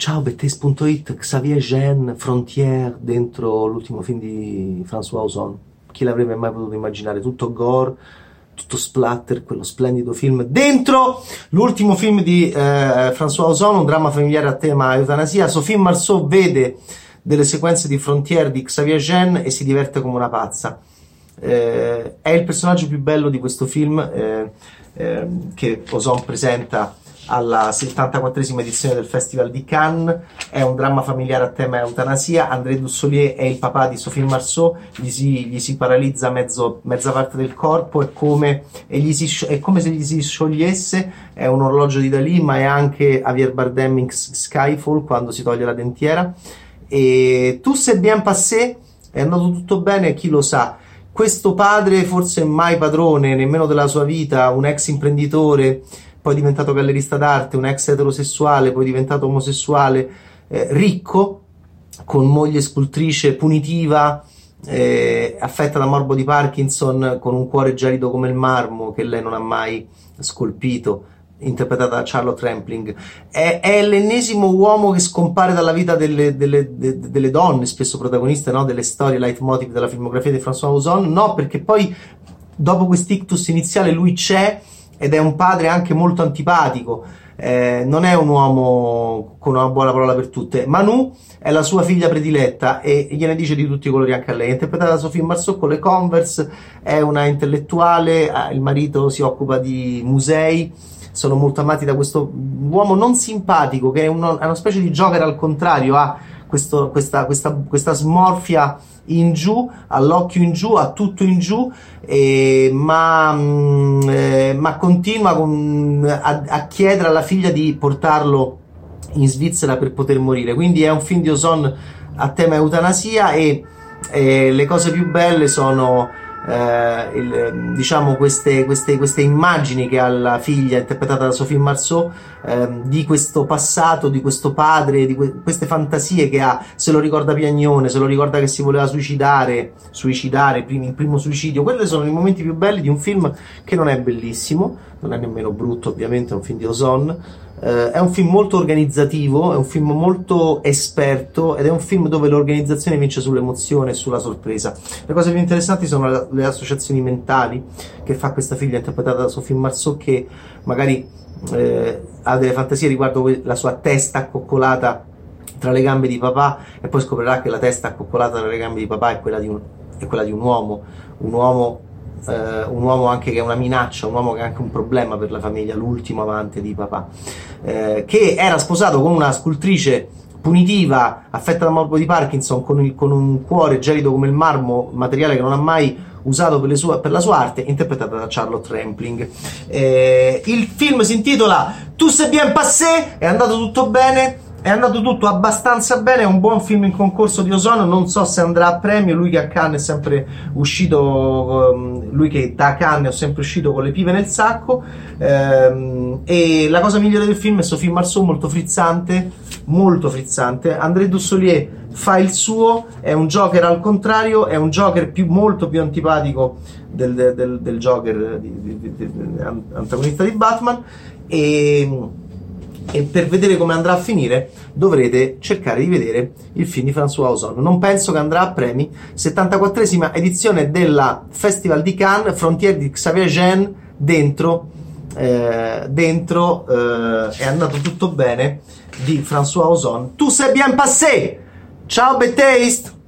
ciao Bettes.it, Xavier Jean, Frontière, dentro l'ultimo film di François Ozon. Chi l'avrebbe mai potuto immaginare? Tutto gore, tutto splatter, quello splendido film. Dentro l'ultimo film di eh, François Ozon, un dramma familiare a tema eutanasia. Sophie Marceau vede delle sequenze di Frontière di Xavier Jean e si diverte come una pazza. Eh, è il personaggio più bello di questo film eh, eh che Ozon presenta alla 74esima edizione del Festival di Cannes. È un dramma familiare a tema eutanasia. André Dussolier è il papà di Sophie Marceau, gli si, gli si paralizza mezzo, mezza parte del corpo, è come, si, è come, se gli si sciogliesse. È un orologio di Dalì, ma è anche Javier Bardem in Skyfall quando si toglie la dentiera. E tu sei bien passé, è andato tutto bene, chi lo sa questo padre, forse mai padrone nemmeno della sua vita, un ex imprenditore, poi diventato gallerista d'arte, un ex eterosessuale, poi diventato omosessuale, eh, ricco, con moglie scultrice punitiva, eh, affetta da morbo di Parkinson, con un cuore gelido come il marmo che lei non ha mai scolpito, interpretata da Charlotte Rampling. È, è l'ennesimo uomo che scompare dalla vita delle, delle, de, delle donne, spesso protagoniste no? delle storie leitmotiv della filmografia di François Ozon. No, perché poi dopo quest'ictus iniziale lui c'è ed è un padre anche molto antipatico. Eh, non è un uomo con una buona parola per tutte. Manu è la sua figlia prediletta e gliene dice di tutti i colori anche a lei. È interpretata da Sofia Marceau con le Converse, è una intellettuale, il marito si occupa di musei. Sono molto amati da questo uomo non simpatico che è, uno, è una specie di Joker al contrario, ha questo, questa, questa, questa smorfia in giù, all'occhio in giù, a tutto in giù, eh, ma, mm, eh, ma, continua con, a, a, chiedere alla figlia di portarlo in Svizzera per poter morire. Quindi è un film di Ozon a tema eutanasia e eh, le cose più belle sono eh, il, diciamo queste, queste, queste, immagini che ha la figlia interpretata da Sophie Marceau eh, di questo passato, di questo padre, di que- queste fantasie che ha, se lo ricorda Piagnone, se lo ricorda che si voleva suicidare, suicidare, prim- il primo suicidio, quelli sono i momenti più belli di un film che non è bellissimo, non è nemmeno brutto ovviamente, è un film di Ozon, Uh, è un film molto organizzativo, è un film molto esperto ed è un film dove l'organizzazione vince sull'emozione e sulla sorpresa. Le cose più interessanti sono le, le associazioni mentali che fa questa figlia interpretata da Sophie Marceau che magari eh, ha delle fantasie riguardo la sua testa accoccolata tra le gambe di papà e poi scoprirà che la testa accoccolata tra le gambe di papà è quella di un, quella di un uomo, un uomo eh, un uomo anche che è una minaccia, un uomo che è anche un problema per la famiglia, l'ultimo amante di papà, eh, che era sposato con una scultrice punitiva, affetta da morbo di Parkinson, con, il, con, un cuore gelido come il marmo, materiale che non ha mai usato per, sue, per la sua arte, interpretata da Charlotte Rampling. Eh, il film si intitola Tu sei bien passé, è andato tutto bene è andato tutto abbastanza bene, è un buon film in concorso di Ozono, non so se andrà a premio, lui che a Cannes è sempre uscito, um, lui che da Cannes è sempre uscito con le pive nel sacco, ehm, e la cosa migliore del film è Sophie Marceau, molto frizzante, molto frizzante, André Dussolier fa il suo, è un Joker al contrario, è un Joker più, molto più antipatico del, del, del Joker di, di, di, antagonista di Batman, e e per vedere come andrà a finire dovrete cercare di vedere il film di François Ozon. Non penso che andrà a premi. 74esima edizione della Festival di Cannes, Frontier di Xavier Jean, dentro, eh, dentro eh, è andato tutto bene di François Ozon. Tu sei bien passé! Ciao Betaste!